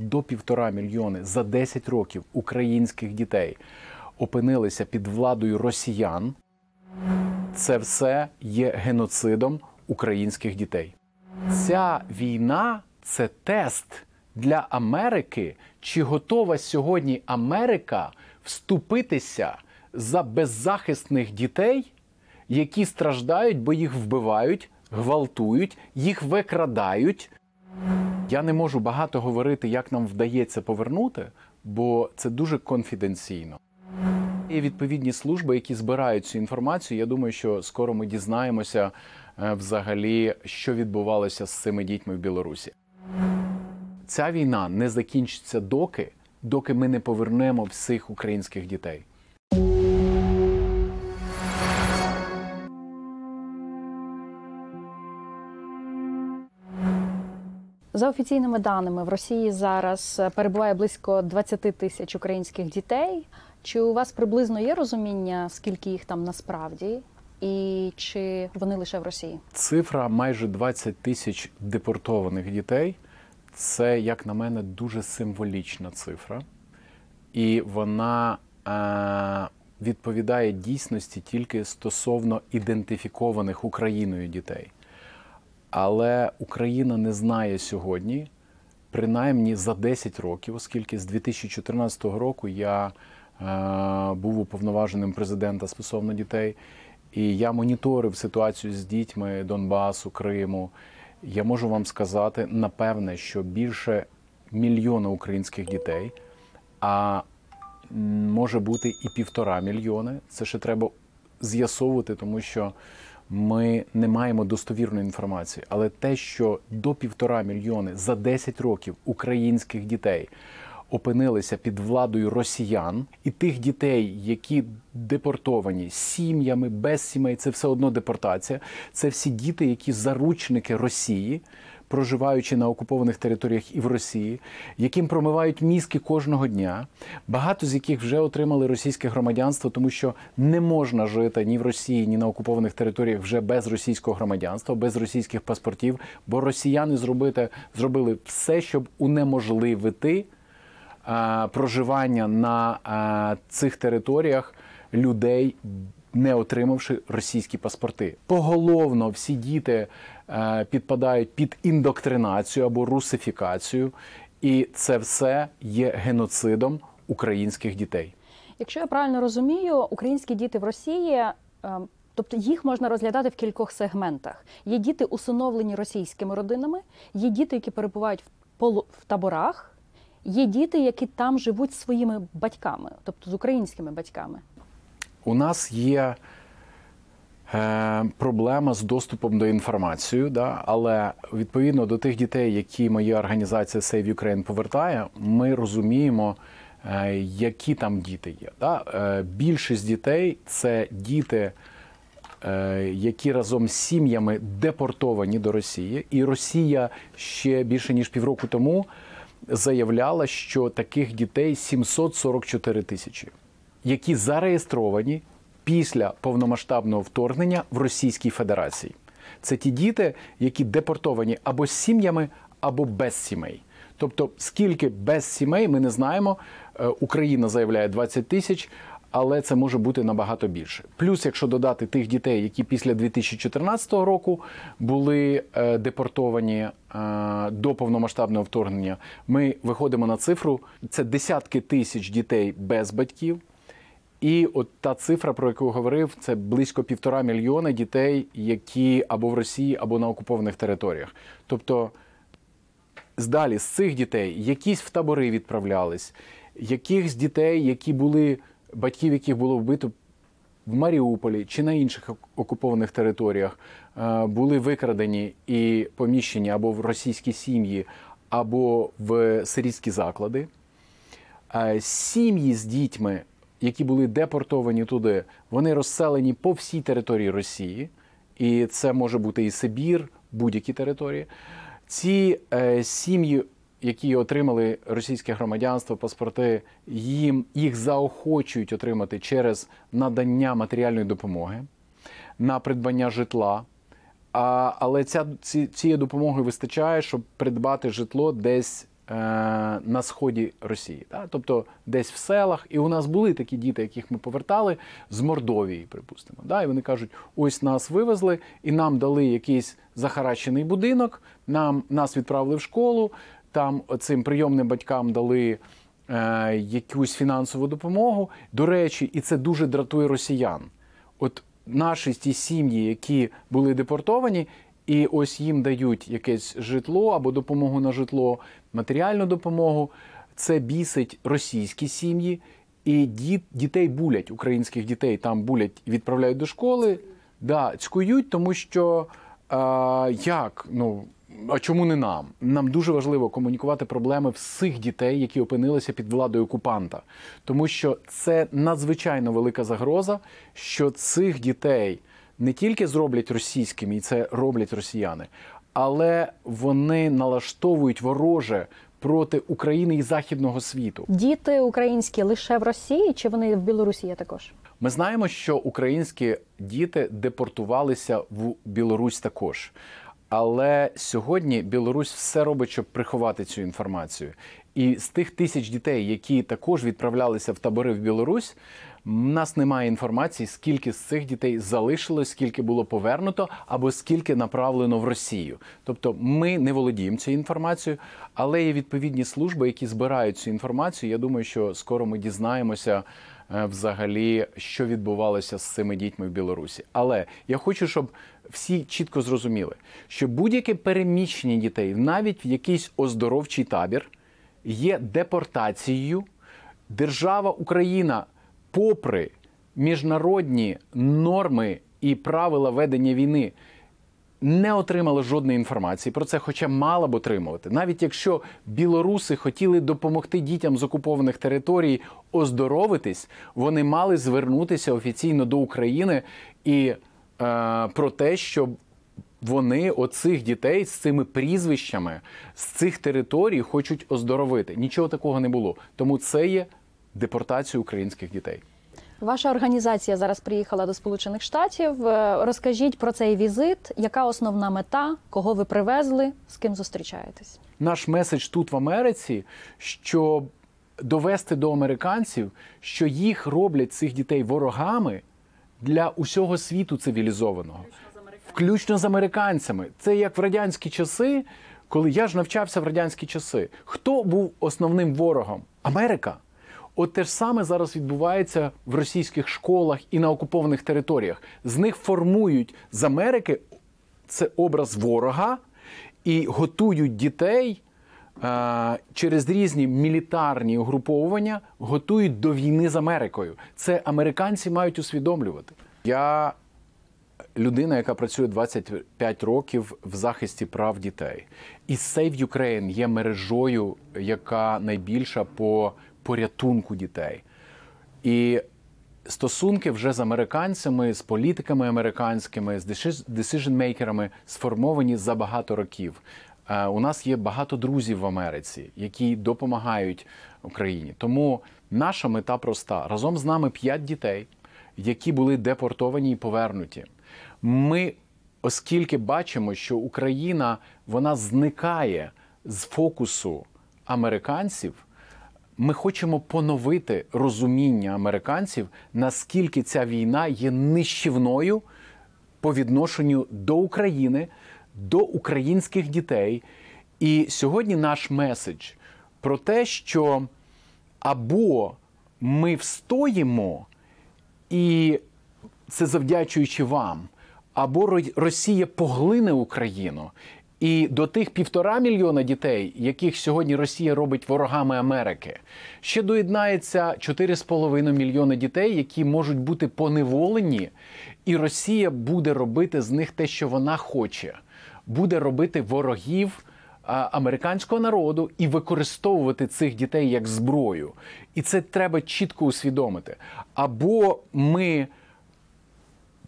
до півтора мільйони за 10 років українських дітей опинилися під владою росіян, це все є геноцидом українських дітей. Ця війна це тест для Америки, чи готова сьогодні Америка вступитися за беззахисних дітей, які страждають, бо їх вбивають, гвалтують, їх викрадають. Я не можу багато говорити, як нам вдається повернути, бо це дуже конфіденційно. Є відповідні служби, які збирають цю інформацію. Я думаю, що скоро ми дізнаємося е, взагалі, що відбувалося з цими дітьми в Білорусі. Ця війна не закінчиться доки, доки ми не повернемо всіх українських дітей. За офіційними даними в Росії зараз перебуває близько 20 тисяч українських дітей. Чи у вас приблизно є розуміння, скільки їх там насправді, і чи вони лише в Росії? Цифра майже 20 тисяч депортованих дітей. Це, як на мене, дуже символічна цифра, і вона е, відповідає дійсності тільки стосовно ідентифікованих Україною дітей. Але Україна не знає сьогодні, принаймні за 10 років, оскільки з 2014 року я е, був уповноваженим президента стосовно дітей, і я моніторив ситуацію з дітьми Донбасу, Криму. Я можу вам сказати, напевне, що більше мільйона українських дітей, а може бути і півтора мільйони. Це ще треба з'ясовувати, тому що ми не маємо достовірної інформації. Але те, що до півтора мільйони за 10 років українських дітей опинилися під владою росіян, і тих дітей, які депортовані сім'ями, без сімей, це все одно депортація. Це всі діти, які заручники Росії. Проживаючи на окупованих територіях і в Росії, яким промивають мізки кожного дня, багато з яких вже отримали російське громадянство, тому що не можна жити ні в Росії, ні на окупованих територіях вже без російського громадянства, без російських паспортів, бо росіяни зробити, зробили все, щоб унеможливити а, проживання на а, цих територіях людей. Не отримавши російські паспорти, поголовно всі діти підпадають під індоктринацію або русифікацію, і це все є геноцидом українських дітей. Якщо я правильно розумію, українські діти в Росії, е, тобто їх можна розглядати в кількох сегментах. Є діти, усиновлені російськими родинами, є діти, які перебувають в таборах, є діти, які там живуть зі своїми батьками, тобто з українськими батьками. У нас є е, проблема з доступом до інформації, да? але відповідно до тих дітей, які моя організація Save Ukraine повертає, ми розуміємо, е, які там діти є. Да? Е, більшість дітей це діти. е, Які разом з сім'ями депортовані до Росії, і Росія ще більше ніж півроку тому заявляла, що таких дітей 744 тисячі які зареєстровані після повномасштабного вторгнення в Російській Федерації. Це ті діти, які депортовані або з сім'ями, або без сімей. Тобто, скільки без сімей, ми не знаємо. Е, Україна заявляє 20 тисяч, але це може бути набагато більше. Плюс, якщо додати тих дітей, які після 2014 року були е, депортовані е, до повномасштабного вторгнення, ми виходимо на цифру: це десятки тисяч дітей без батьків. І от та цифра, про яку говорив, це близько півтора мільйона дітей, які або в Росії, або на окупованих територіях. Тобто, здалі з цих дітей якісь в табори відправлялись, якихось дітей, які були батьків, яких було вбито в Маріуполі чи на інших окупованих територіях, е, були викрадені і поміщені або в російські сім'ї, або в сирійські заклади. Е, Сім'ї з дітьми які були депортовані туди, вони розселені по всій території Росії, і це може бути і Сибір, будь-які території. Ці е, сім'ї, які отримали російське громадянство, паспорти, їм їх заохочують отримати через надання матеріальної допомоги на придбання житла. А, Але ця ці, цієї допомоги вистачає, щоб придбати житло десь на сході Росії. Да? Тобто десь в селах. І у нас були такі діти, яких ми повертали з Мордовії, припустимо. Да? І вони кажуть: ось нас вивезли, і нам дали якийсь захарачений будинок, нам, нас відправили в школу, там цим прийомним батькам дали. е, Якусь фінансову допомогу. До речі, і це дуже дратує росіян. От наші ті сім'ї, які були депортовані, і ось їм дають якесь житло або допомогу на житло, матеріальну допомогу. Це бісить російські сім'ї, і діт, дітей булять, українських дітей там булять, відправляють до школи, да, цькують, тому що а, як? Ну, а чому не нам? Нам дуже важливо комунікувати проблеми всіх дітей, які опинилися під владою окупанта, тому що це надзвичайно велика загроза, що цих дітей не тільки зроблять російськими, і це роблять росіяни, але вони налаштовують вороже проти України і західного світу. Діти українські лише в Росії, чи вони в Білорусі є також? Ми знаємо, що українські діти депортувалися в Білорусь також. Але сьогодні Білорусь все робить, щоб приховати цю інформацію. І з тих тисяч дітей, які також відправлялися в табори в Білорусь, в нас немає інформації, скільки з цих дітей залишилось, скільки було повернуто, або скільки направлено в Росію. Тобто ми не володіємо цією інформацією, але є відповідні служби, які збирають цю інформацію. Я думаю, що скоро ми дізнаємося е, взагалі, що відбувалося з цими дітьми в Білорусі. Але я хочу, щоб всі чітко зрозуміли, що будь-яке переміщення дітей, навіть в якийсь оздоровчий табір, є депортацією. Держава Україна, попри міжнародні норми і правила ведення війни, не отримала жодної інформації про це, хоча мала б отримувати. Навіть якщо білоруси хотіли допомогти дітям з окупованих територій оздоровитись, вони мали звернутися офіційно до України і е, про те, щоб вони оцих дітей з цими прізвищами з цих територій хочуть оздоровити. Нічого такого не було. Тому це є депортація українських дітей. Ваша організація зараз приїхала до Сполучених Штатів. Е, Розкажіть про цей візит. Яка основна мета? Кого ви привезли? З ким зустрічаєтесь? Наш меседж тут в Америці, щоб довести до американців, що їх роблять цих дітей ворогами для усього світу цивілізованого, включно з американцями. Це як в радянські часи, коли я ж навчався в радянські часи. Хто був основним ворогом? Америка. От те ж саме зараз відбувається в російських школах і на окупованих територіях. З них формують з Америки це образ ворога і готують дітей е, через різні мілітарні угруповування, готують до війни з Америкою. Це американці мають усвідомлювати. Я людина, яка працює 25 років в захисті прав дітей. І Save Ukraine є мережою, яка найбільша по порятунку дітей. І стосунки вже з американцями, з політиками американськими, з decision-мейкерами сформовані за багато років. Е, У нас є багато друзів в Америці, які допомагають Україні. Тому наша мета проста: разом з нами п'ять дітей, які були депортовані і повернуті. Ми, оскільки бачимо, що Україна вона зникає з фокусу американців. Ми хочемо поновити розуміння американців, наскільки ця війна є нищівною по відношенню до України, до українських дітей. І сьогодні наш меседж про те, що або ми встоїмо, і це завдячуючи вам, або Росія поглине Україну. І до тих півтора мільйона дітей, яких сьогодні Росія робить ворогами Америки, ще доєднається 4,5 мільйони дітей, які можуть бути поневолені, і Росія буде робити з них те, що вона хоче, буде робити ворогів американського народу і використовувати цих дітей як зброю. І це треба чітко усвідомити. Або ми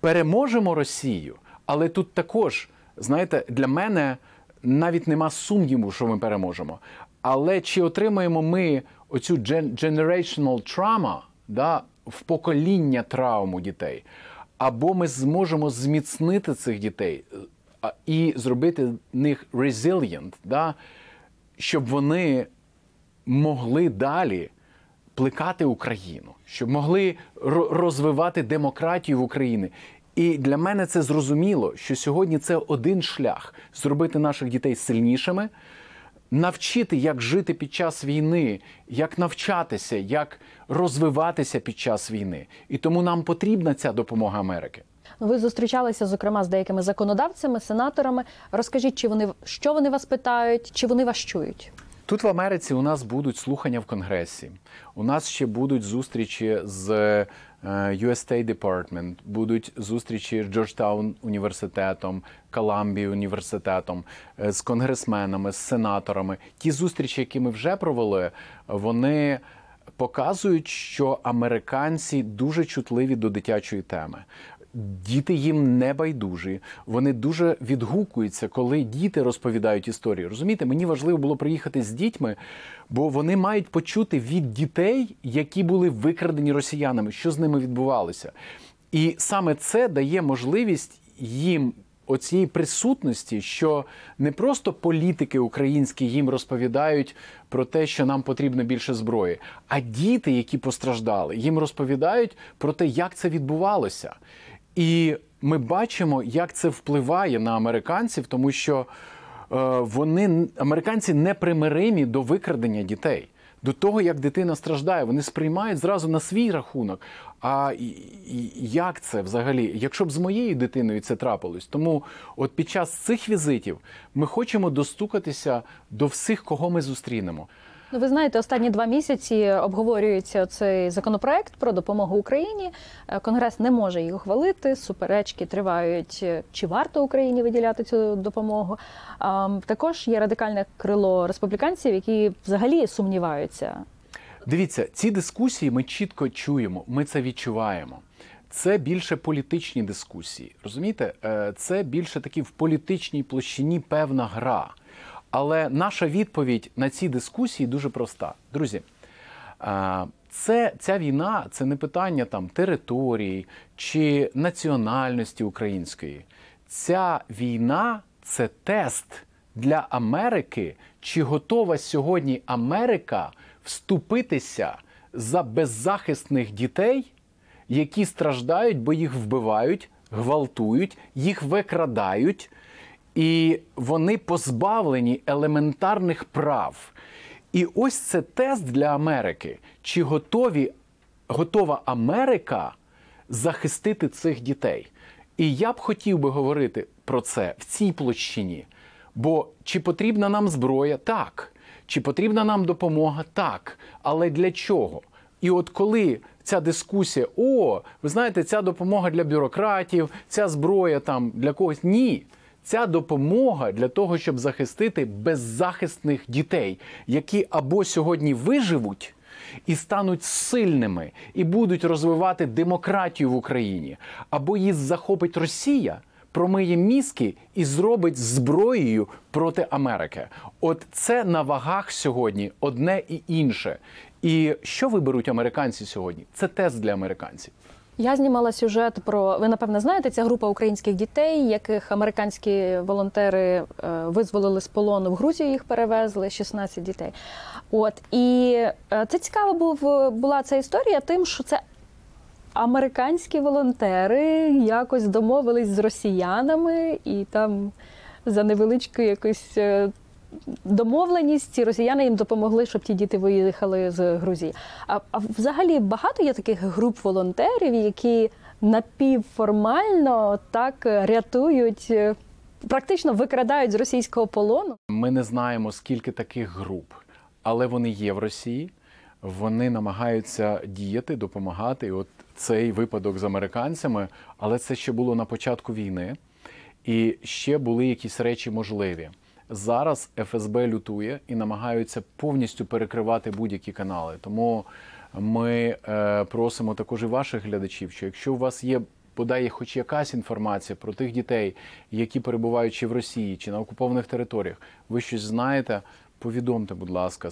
переможемо Росію, але тут також, знаєте, для мене навіть нема сумніву, що ми переможемо. Але чи отримаємо ми оцю gen- generational trauma, да, в покоління травму дітей, або ми зможемо зміцнити цих дітей і зробити них resilient, да, щоб вони могли далі плекати Україну, щоб могли розвивати демократію в Україні. І для мене це зрозуміло, що сьогодні це один шлях зробити наших дітей сильнішими, навчити, як жити під час війни, як навчатися, як розвиватися під час війни. І тому нам потрібна ця допомога Америки. Ви зустрічалися зокрема з деякими законодавцями, сенаторами. Розкажіть, чи вони що вони вас питають, чи вони вас чують? Тут в Америці у нас будуть слухання в Конгресі. У нас ще будуть зустрічі з US State Department, будуть зустрічі з Georgetown університетом, Columbia університетом, е, з конгресменами, з сенаторами. Ті зустрічі, які ми вже провели, вони показують, що американці дуже чутливі до дитячої теми. Діти їм не байдужі. Вони дуже відгукуються, коли діти розповідають історії. Розумієте, мені важливо було приїхати з дітьми, бо вони мають почути від дітей, які були викрадені росіянами, що з ними відбувалося. І саме це дає можливість їм оцієї присутності, що не просто політики українські їм розповідають про те, що нам потрібно більше зброї, а діти, які постраждали, їм розповідають про те, як це відбувалося. І ми бачимо, як це впливає на американців, тому що е, вони американці непримиримі до викрадення дітей. До того, як дитина страждає, вони сприймають зразу на свій рахунок. А як це взагалі? Якщо б з моєю дитиною це трапилось, тому от під час цих візитів ми хочемо достукатися до всіх, кого ми зустрінемо. Ну, ви знаєте, останні два місяці обговорюється цей законопроект про допомогу Україні. Е, Конгрес не може їх ухвалити. Суперечки тривають, е, чи варто Україні виділяти цю допомогу. Також є радикальне крило республіканців, які взагалі сумніваються. Дивіться, ці дискусії ми чітко чуємо, ми це відчуваємо. Це більше політичні дискусії. Розумієте, Е, це більше такі в політичній площині певна гра. Але наша відповідь на ці дискусії дуже проста. Друзі, е, це, ця війна це не питання там території чи національності української. Ця війна це тест для Америки, чи готова сьогодні Америка вступитися за беззахисних дітей, які страждають, бо їх вбивають, гвалтують, їх викрадають, і вони позбавлені елементарних прав. І ось це тест для Америки. Чи готові, готова Америка захистити цих дітей? І я б хотів би говорити про це в цій площині. Бо чи потрібна нам зброя? Так. Чи потрібна нам допомога? Так. Але для чого? І от коли ця дискусія, о, ви знаєте, ця допомога для бюрократів, ця зброя там для когось. Ні. Ця допомога для того, щоб захистити беззахисних дітей, які або сьогодні виживуть і стануть сильними, і будуть розвивати демократію в Україні, або їх захопить Росія, промиє мізки і зробить зброєю проти Америки. От це на вагах сьогодні одне і інше. І що виберуть американці сьогодні? Це тест для американців. Я знімала сюжет про ви напевне знаєте, ця група українських дітей, яких американські волонтери е, визволили з полону в Грузію. Їх перевезли 16 дітей. От і е, це цікаво був була ця історія, тим, що це американські волонтери якось домовились з росіянами, і там за невеличку якусь. Домовленість ці росіяни їм допомогли, щоб ті діти виїхали з Грузії. А, а взагалі багато є таких груп волонтерів, які напівформально так рятують, е, практично викрадають з російського полону. Ми не знаємо, скільки таких груп, але вони є в Росії. Вони намагаються діяти, допомагати. І от цей випадок з американцями, але це ще було на початку війни, і ще були якісь речі можливі. Зараз ФСБ лютує і намагаються повністю перекривати будь-які канали. Тому ми е, просимо також і ваших глядачів, що якщо у вас є подає хоч якась інформація про тих дітей, які перебувають чи в Росії, чи на окупованих територіях, ви щось знаєте, повідомте, будь ласка.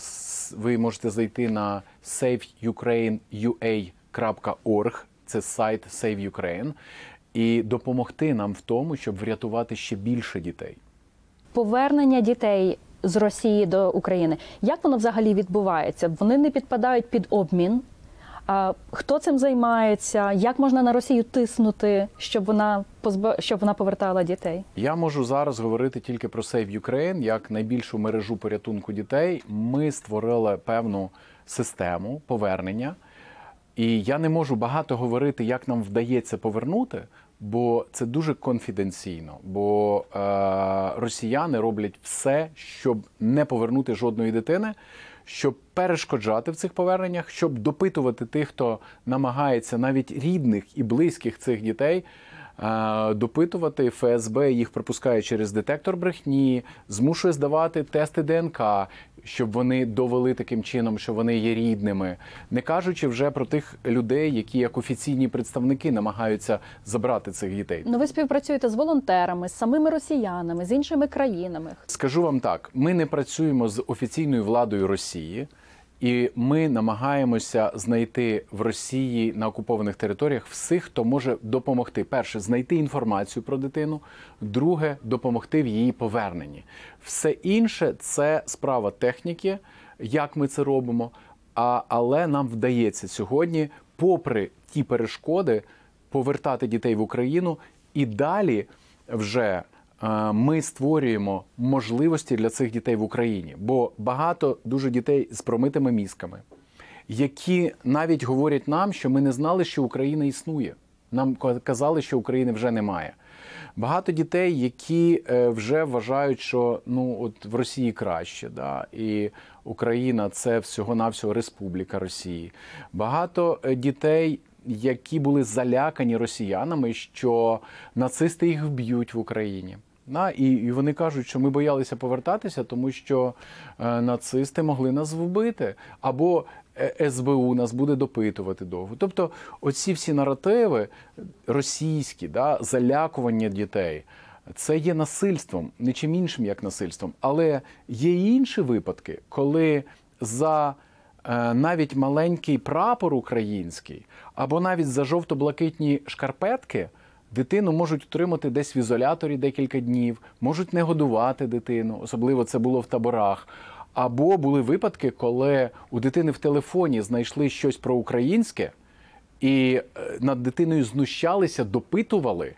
Ви можете зайти на saveukraine.ua.org, це сайт Save Ukraine, і допомогти нам в тому, щоб врятувати ще більше дітей. Повернення дітей з Росії до України. Як воно взагалі відбувається? Вони не підпадають під обмін. А хто цим займається? Як можна на Росію тиснути, щоб вона позба... щоб вона повертала дітей? Я можу зараз говорити тільки про Save Ukraine, як найбільшу мережу порятунку дітей. Ми створили певну систему повернення, і я не можу багато говорити, як нам вдається повернути, бо це дуже конфіденційно. Бо е, росіяни роблять все, щоб не повернути жодної дитини. Щоб перешкоджати в цих поверненнях, щоб допитувати тих, хто намагається навіть рідних і близьких цих дітей допитувати ФСБ, їх пропускає через детектор брехні, змушує здавати тести ДНК, щоб вони довели таким чином, що вони є рідними, не кажучи вже про тих людей, які як офіційні представники намагаються забрати цих дітей. Ну ви співпрацюєте з волонтерами, з самими росіянами, з іншими країнами. Скажу вам так: ми не працюємо з офіційною владою Росії, і ми намагаємося знайти в Росії на окупованих територіях всіх, хто може допомогти. Перше, знайти інформацію про дитину. Друге, допомогти в її поверненні. Все інше це справа техніки, як ми це робимо. А, але нам вдається сьогодні, попри ті перешкоди, повертати дітей в Україну і далі вже ми створюємо можливості для цих дітей в Україні, бо багато дуже дітей з промитими мізками, які навіть говорять нам, що ми не знали, що Україна існує. Нам казали, що України вже немає. Багато дітей, які е, вже вважають, що ну от в Росії краще, да, і Україна це всього-навсього Республіка Росії. Багато е, дітей, які були залякані росіянами, що нацисти їх вб'ють в Україні. На, і, і вони кажуть, що ми боялися повертатися, тому що е, нацисти могли нас вбити, або е, СБУ нас буде допитувати довго. Тобто, оці всі наративи російські, да, залякування дітей, це є насильством, не чим іншим як насильством. Але є інші випадки, коли за е, навіть маленький прапор український, або навіть за жовто-блакитні шкарпетки. Дитину можуть утримати десь в ізоляторі декілька днів, можуть не годувати дитину, особливо це було в таборах. Або були випадки, коли у дитини в телефоні знайшли щось про українське, і е, над дитиною знущалися, допитували,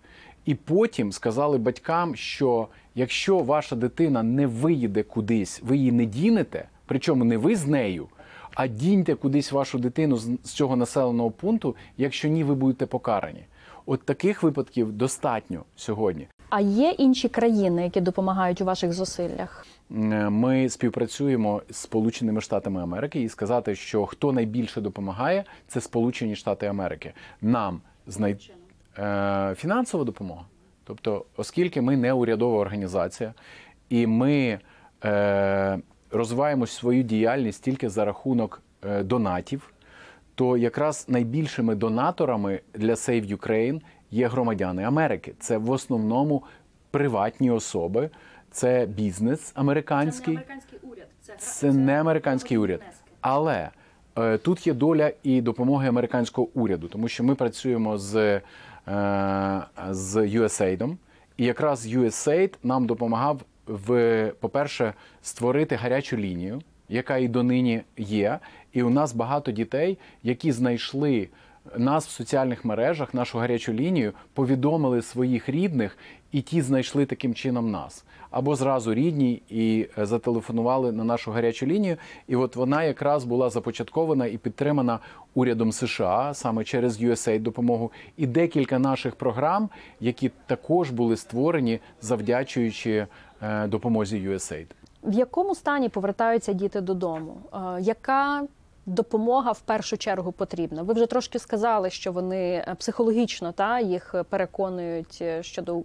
і потім сказали батькам, що якщо ваша дитина не виїде кудись, ви її не дінете, причому не ви з нею, а діньте кудись вашу дитину з з цього населеного пункту, якщо ні, ви будете покарані. От таких випадків достатньо сьогодні. А є інші країни, які допомагають у ваших зусиллях? Е, Ми співпрацюємо з Сполученими Штатами Америки і сказати, що хто найбільше допомагає, це Сполучені Штати Америки. Нам знай... е, фінансова допомога. Тобто, оскільки ми не урядова організація, і ми е, розвиваємо свою діяльність тільки за рахунок е, донатів, то якраз найбільшими донаторами для Save Ukraine є громадяни Америки. Це в основному приватні особи, це бізнес американський. американський уряд, Це не американський уряд. Але е, тут є доля і допомоги американського уряду, тому що ми працюємо з, е, з USAID, і якраз USAID нам допомагав в, по-перше, створити гарячу лінію, яка і донині є. І у нас багато дітей, які знайшли нас в соціальних мережах, нашу гарячу лінію, повідомили своїх рідних, і ті знайшли таким чином нас. Або зразу рідні і е, зателефонували на нашу гарячу лінію. І от вона якраз була започаткована і підтримана урядом США саме через USAID допомогу, і декілька наших програм, які також були створені завдячуючи е, допомозі USAID. В якому стані повертаються діти додому? Е, Яка допомога в першу чергу потрібна? Ви вже трошки сказали, що вони е, психологічно та їх переконують е, щодо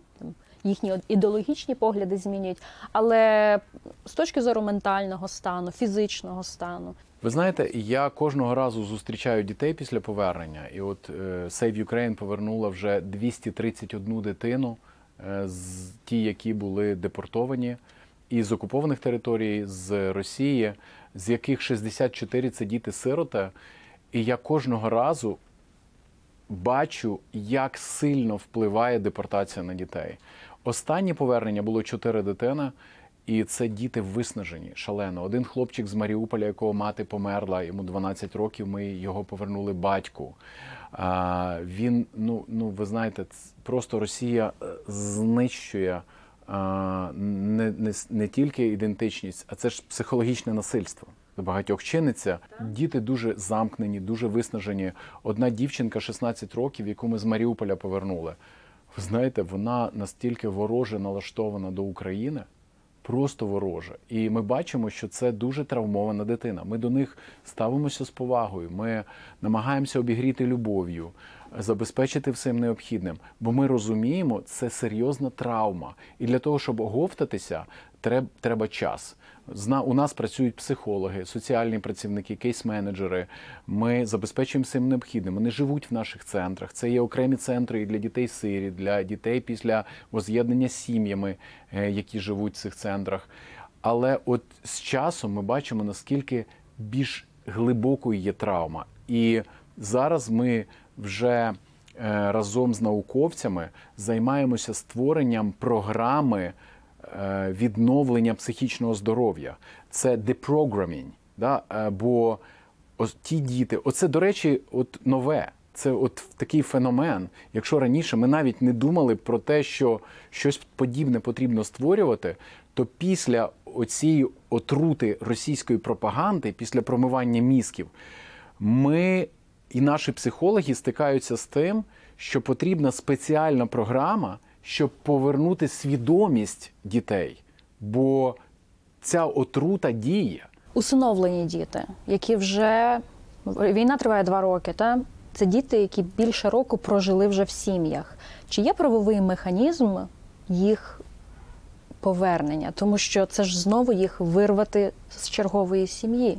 їхні ідеологічні погляди змінюють, але з точки зору ментального стану, фізичного стану. Ви знаєте, я кожного разу зустрічаю дітей після повернення, і от е, Save Ukraine повернула вже 231 дитину, з ті, які були депортовані із окупованих територій, з Росії, з яких 64 це діти-сироти. І я кожного разу бачу, як сильно впливає депортація на дітей. Останнє повернення було 4 дитини, І це діти виснажені шалено. Один хлопчик з Маріуполя, якого мати померла, йому 12 років. Ми його повернули батьку. А, він, ну, ну ви знаєте, просто Росія е, знищує не, не, не тільки ідентичність, а це ж психологічне насильство. До багатьох чиниться. Діти дуже замкнені, дуже виснажені. Одна дівчинка 16 років, яку ми з Маріуполя повернули. Ви знаєте, вона настільки вороже налаштована до України, просто вороже. І ми бачимо, що це дуже травмована дитина. Ми до них ставимося з повагою. Ми намагаємося обігріти любов'ю, забезпечити всім необхідним. Бо ми розуміємо, це серйозна травма. І для того, щоб оговтатися, треб- треба час. Зна- У нас працюють психологи, соціальні працівники, кейс-менеджери. Ми забезпечуємо всім необхідним. Вони живуть в наших центрах. Це є окремі центри і для дітей сирі, для дітей після воз'єднання з сім'ями, е, які живуть в цих центрах. Але от з часом ми бачимо, наскільки більш глибокою є травма. І зараз ми вже е, разом з науковцями займаємося створенням програми е, відновлення психічного здоров'я. Це deprogramming. Да? Е, Бо ті діти, оце, до речі, от нове. Це от такий феномен. Якщо раніше ми навіть не думали про те, що щось подібне потрібно створювати, то після оцієї отрути російської пропаганди, після промивання мізків, ми і наші психологи стикаються з тим, що потрібна спеціальна програма, щоб повернути свідомість дітей. Бо ця отрута діє. Усиновлені діти, які вже війна триває два роки, та це діти, які більше року прожили вже в сім'ях. Чи є правовий механізм їх повернення? Тому що це ж знову їх вирвати з чергової сім'ї.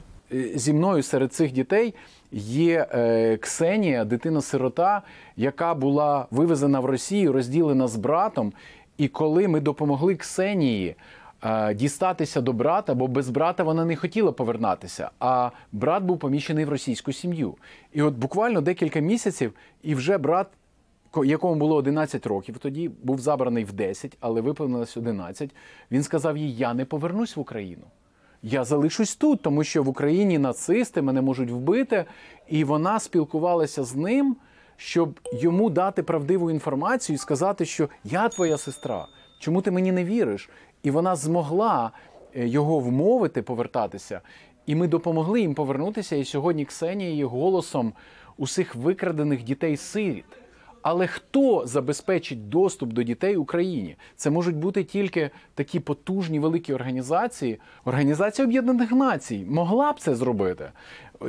Зі мною серед цих дітей є е, Ксенія, дитина-сирота, яка була вивезена в Росію, розділена з братом. І коли ми допомогли Ксенії е, дістатися до брата, бо без брата вона не хотіла повернатися, а брат був поміщений в російську сім'ю. І от буквально декілька місяців, і вже брат ко- якому було 11 років, тоді був забраний в 10, але виповнилось 11, він сказав їй: Я не повернусь в Україну. Я залишусь тут, тому що в Україні нацисти мене можуть вбити. І вона спілкувалася з ним, щоб йому дати правдиву інформацію і сказати, що я твоя сестра, чому ти мені не віриш? І вона змогла е, його вмовити повертатися. І ми допомогли їм повернутися. І сьогодні Ксенія є голосом усіх викрадених дітей-сиріт. Але хто забезпечить доступ до дітей Україні? Це можуть бути тільки такі потужні великі організації. Організація Об'єднаних Націй могла б це зробити.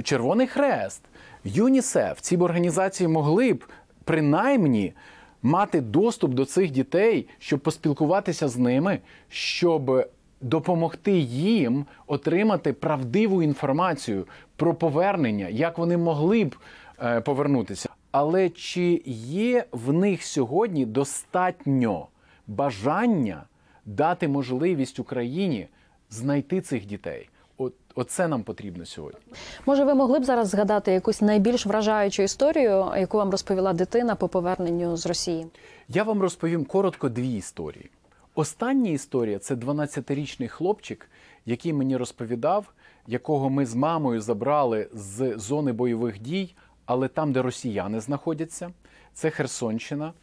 Червоний Хрест, ЮНІСЕФ. Ці б організації могли б принаймні мати доступ до цих дітей, щоб поспілкуватися з ними, щоб допомогти їм отримати правдиву інформацію про повернення, як вони могли б е, повернутися. Але чи є в них сьогодні достатньо бажання дати можливість Україні знайти цих дітей? От, оце нам потрібно сьогодні. Може, ви могли б зараз згадати якусь найбільш вражаючу історію, яку вам розповіла дитина по поверненню з Росії? Я вам розповім коротко дві історії. Остання історія це 12-річний хлопчик, який мені розповідав, якого ми з мамою забрали з зони бойових дій, але там, де росіяни знаходяться, це Херсонщина.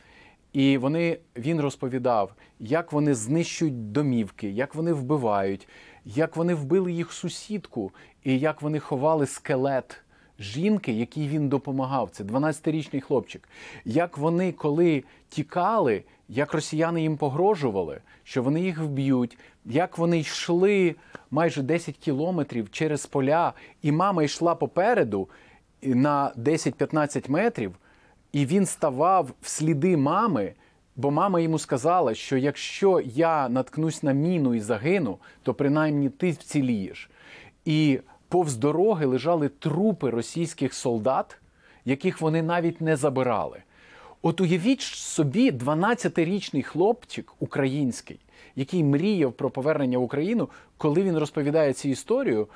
І вони, він розповідав, як вони знищують домівки, як вони вбивають, як вони вбили їх сусідку, і як вони ховали скелет жінки, якій він допомагав. Це 12-річний хлопчик. Як вони, коли тікали, як росіяни їм погрожували, що вони їх вб'ють, як вони йшли майже 10 кілометрів через поля, і мама йшла попереду на 10-15 метрів. І він ставав в сліди мами, бо мама йому сказала, що якщо я наткнусь на міну і загину, то принаймні ти вцілієш. І повз дороги лежали трупи російських солдат, яких вони навіть не забирали. От уявіть собі 12-річний хлопчик український, який мріяв про повернення в Україну, коли він розповідає цю історію.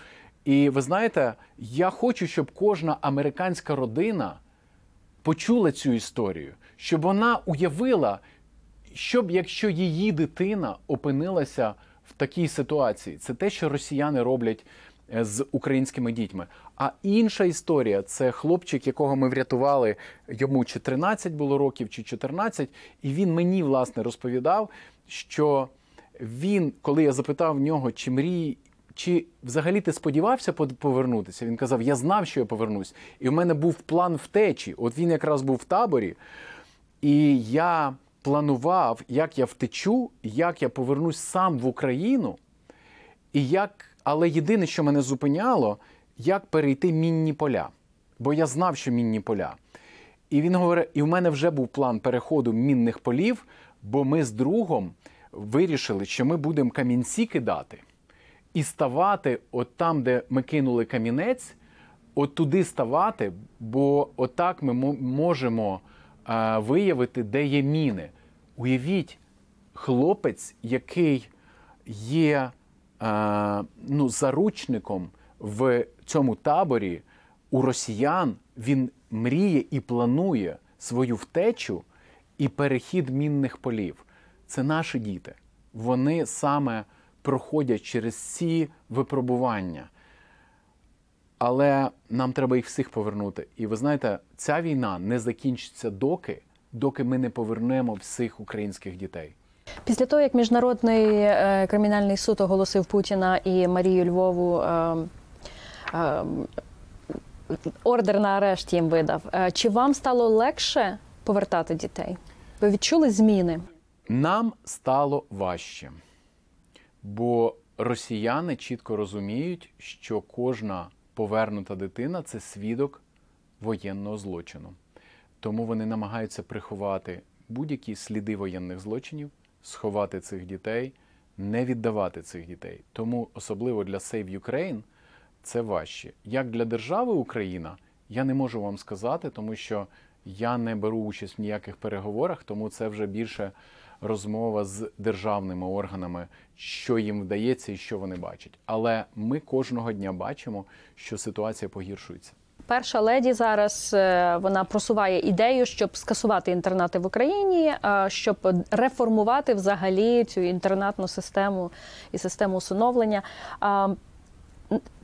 І ви знаєте, я хочу, щоб кожна американська родина почула цю історію, щоб вона уявила, що б якщо її дитина опинилася в такій ситуації. Це те, що росіяни роблять е, з українськими дітьми. А інша історія це хлопчик, якого ми врятували. Йому чи 13 було років, чи 14, і він мені власне розповідав, що він, коли я запитав в нього, чи мрії. Чи взагалі ти сподівався повернутися? Він казав: Я знав, що я повернусь. І в мене був план втечі. От він якраз був в таборі, і я планував, як я втечу, як я повернусь сам в Україну, і як, але єдине, що мене зупиняло, як перейти мінні поля. Бо я знав, що мінні поля. І він говорить: і в мене вже був план переходу мінних полів, бо ми з другом вирішили, що ми будемо камінці кидати і ставати от там, де ми кинули камінець, от туди ставати, бо отак ми можемо е, виявити, де є міни. Уявіть, хлопець, який є е, ну, заручником в цьому таборі у росіян, він мріє і планує свою втечу і перехід мінних полів. Це наші діти. Вони саме проходять через ці випробування. Але нам треба їх всіх повернути. І ви знаєте, ця війна не закінчиться доки, доки ми не повернемо всіх українських дітей. Після того, як міжнародний е, кримінальний суд оголосив Путіна і Марію Львову е, е, ордер на арешт їм видав, е, чи вам стало легше повертати дітей? Ви відчули зміни? Нам стало важче, бо росіяни чітко розуміють, що кожна повернута дитина це свідок воєнного злочину. Тому вони намагаються приховати будь-які сліди воєнних злочинів, сховати цих дітей, не віддавати цих дітей. Тому особливо для Save Ukraine це важче. Як для держави Україна, я не можу вам сказати, тому що я не беру участь в ніяких переговорах, тому це вже більше розмова з державними органами, що їм вдається і що вони бачать. Але ми кожного дня бачимо, що ситуація погіршується. Перша леді зараз е, вона просуває ідею, щоб скасувати інтернати в Україні, е, щоб реформувати взагалі цю інтернатну систему і систему усиновлення.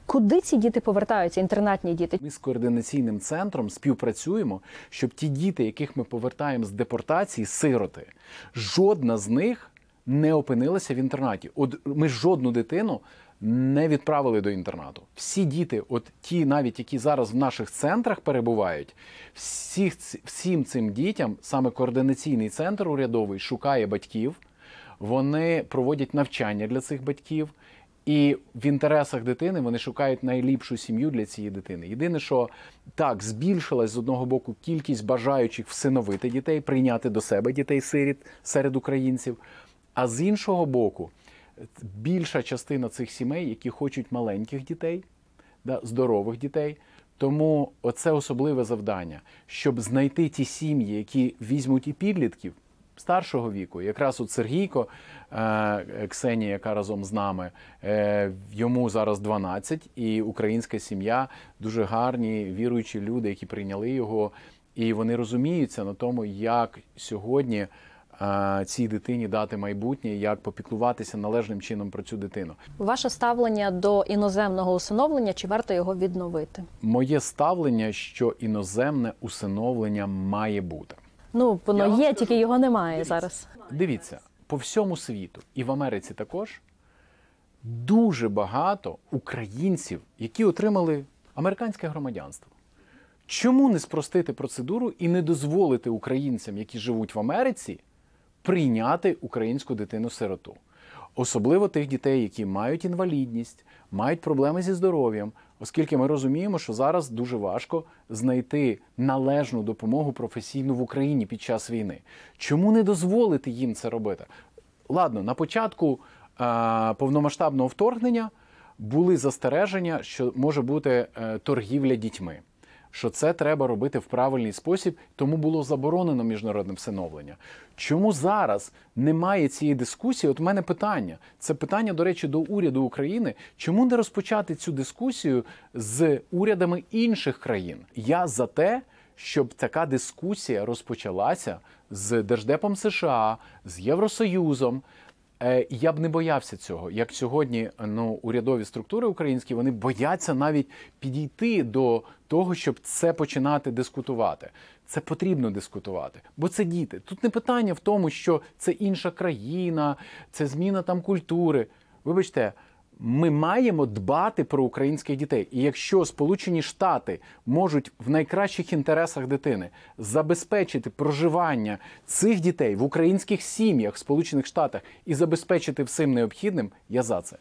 Куди ці діти повертаються? Інтернатні діти? Ми з координаційним центром співпрацюємо, щоб ті діти, яких ми повертаємо з депортації, сироти, жодна з них не опинилася в інтернаті. От ми жодну дитину не відправили до інтернату. Всі діти, от ті, навіть які зараз в наших центрах перебувають, всіх всім цим дітям саме координаційний центр урядовий шукає батьків. Вони проводять навчання для цих батьків. І в інтересах дитини вони шукають найліпшу сім'ю для цієї дитини. Єдине, що так збільшилась з одного боку кількість бажаючих всиновити дітей, прийняти до себе дітей-сиріт серед українців. А з іншого боку, більша частина цих сімей, які хочуть маленьких дітей, да, здорових дітей. Тому оце особливе завдання, щоб знайти ті сім'ї, які візьмуть і підлітків старшого віку. Якраз от Сергійко, е, Ксенія, яка разом з нами, е, йому зараз 12, і українська сім'я дуже гарні, віруючі люди, які прийняли його, і вони розуміються на тому, як сьогодні. е, Цій дитині дати майбутнє, як попіклуватися належним чином про цю дитину. Ваше ставлення до іноземного усиновлення чи варто його відновити? Моє ставлення, що іноземне усиновлення має бути. Ну воно Я є, тільки його немає зараз. Дивіться, по всьому світу і в Америці також дуже багато українців, які отримали американське громадянство. Чому не спростити процедуру і не дозволити українцям, які живуть в Америці, прийняти українську дитину-сироту? Особливо тих дітей, які мають інвалідність, мають проблеми зі здоров'ям, оскільки ми розуміємо, що зараз дуже важко знайти належну допомогу професійну в Україні під час війни. Чому не дозволити їм це робити? Ладно, на початку е, повномасштабного вторгнення були застереження, що може бути е, торгівля дітьми. Що це треба робити в правильний спосіб, тому було заборонено міжнародне всиновлення. Чому зараз немає цієї дискусії? От в мене питання. Це питання, до речі, до уряду України. Чому не розпочати цю дискусію з урядами інших країн? Я за те, щоб така дискусія розпочалася з Держдепом США, з Євросоюзом. Е, Я б не боявся цього. Як сьогодні ну, урядові структури українські вони бояться навіть підійти до того, щоб це починати дискутувати. Це потрібно дискутувати, бо це діти. Тут не питання в тому, що це інша країна, це зміна там культури. Вибачте, ми маємо дбати про українських дітей. І якщо Сполучені Штати можуть в найкращих інтересах дитини забезпечити проживання цих дітей в українських сім'ях в Сполучених Штатах і забезпечити всім необхідним, я за це.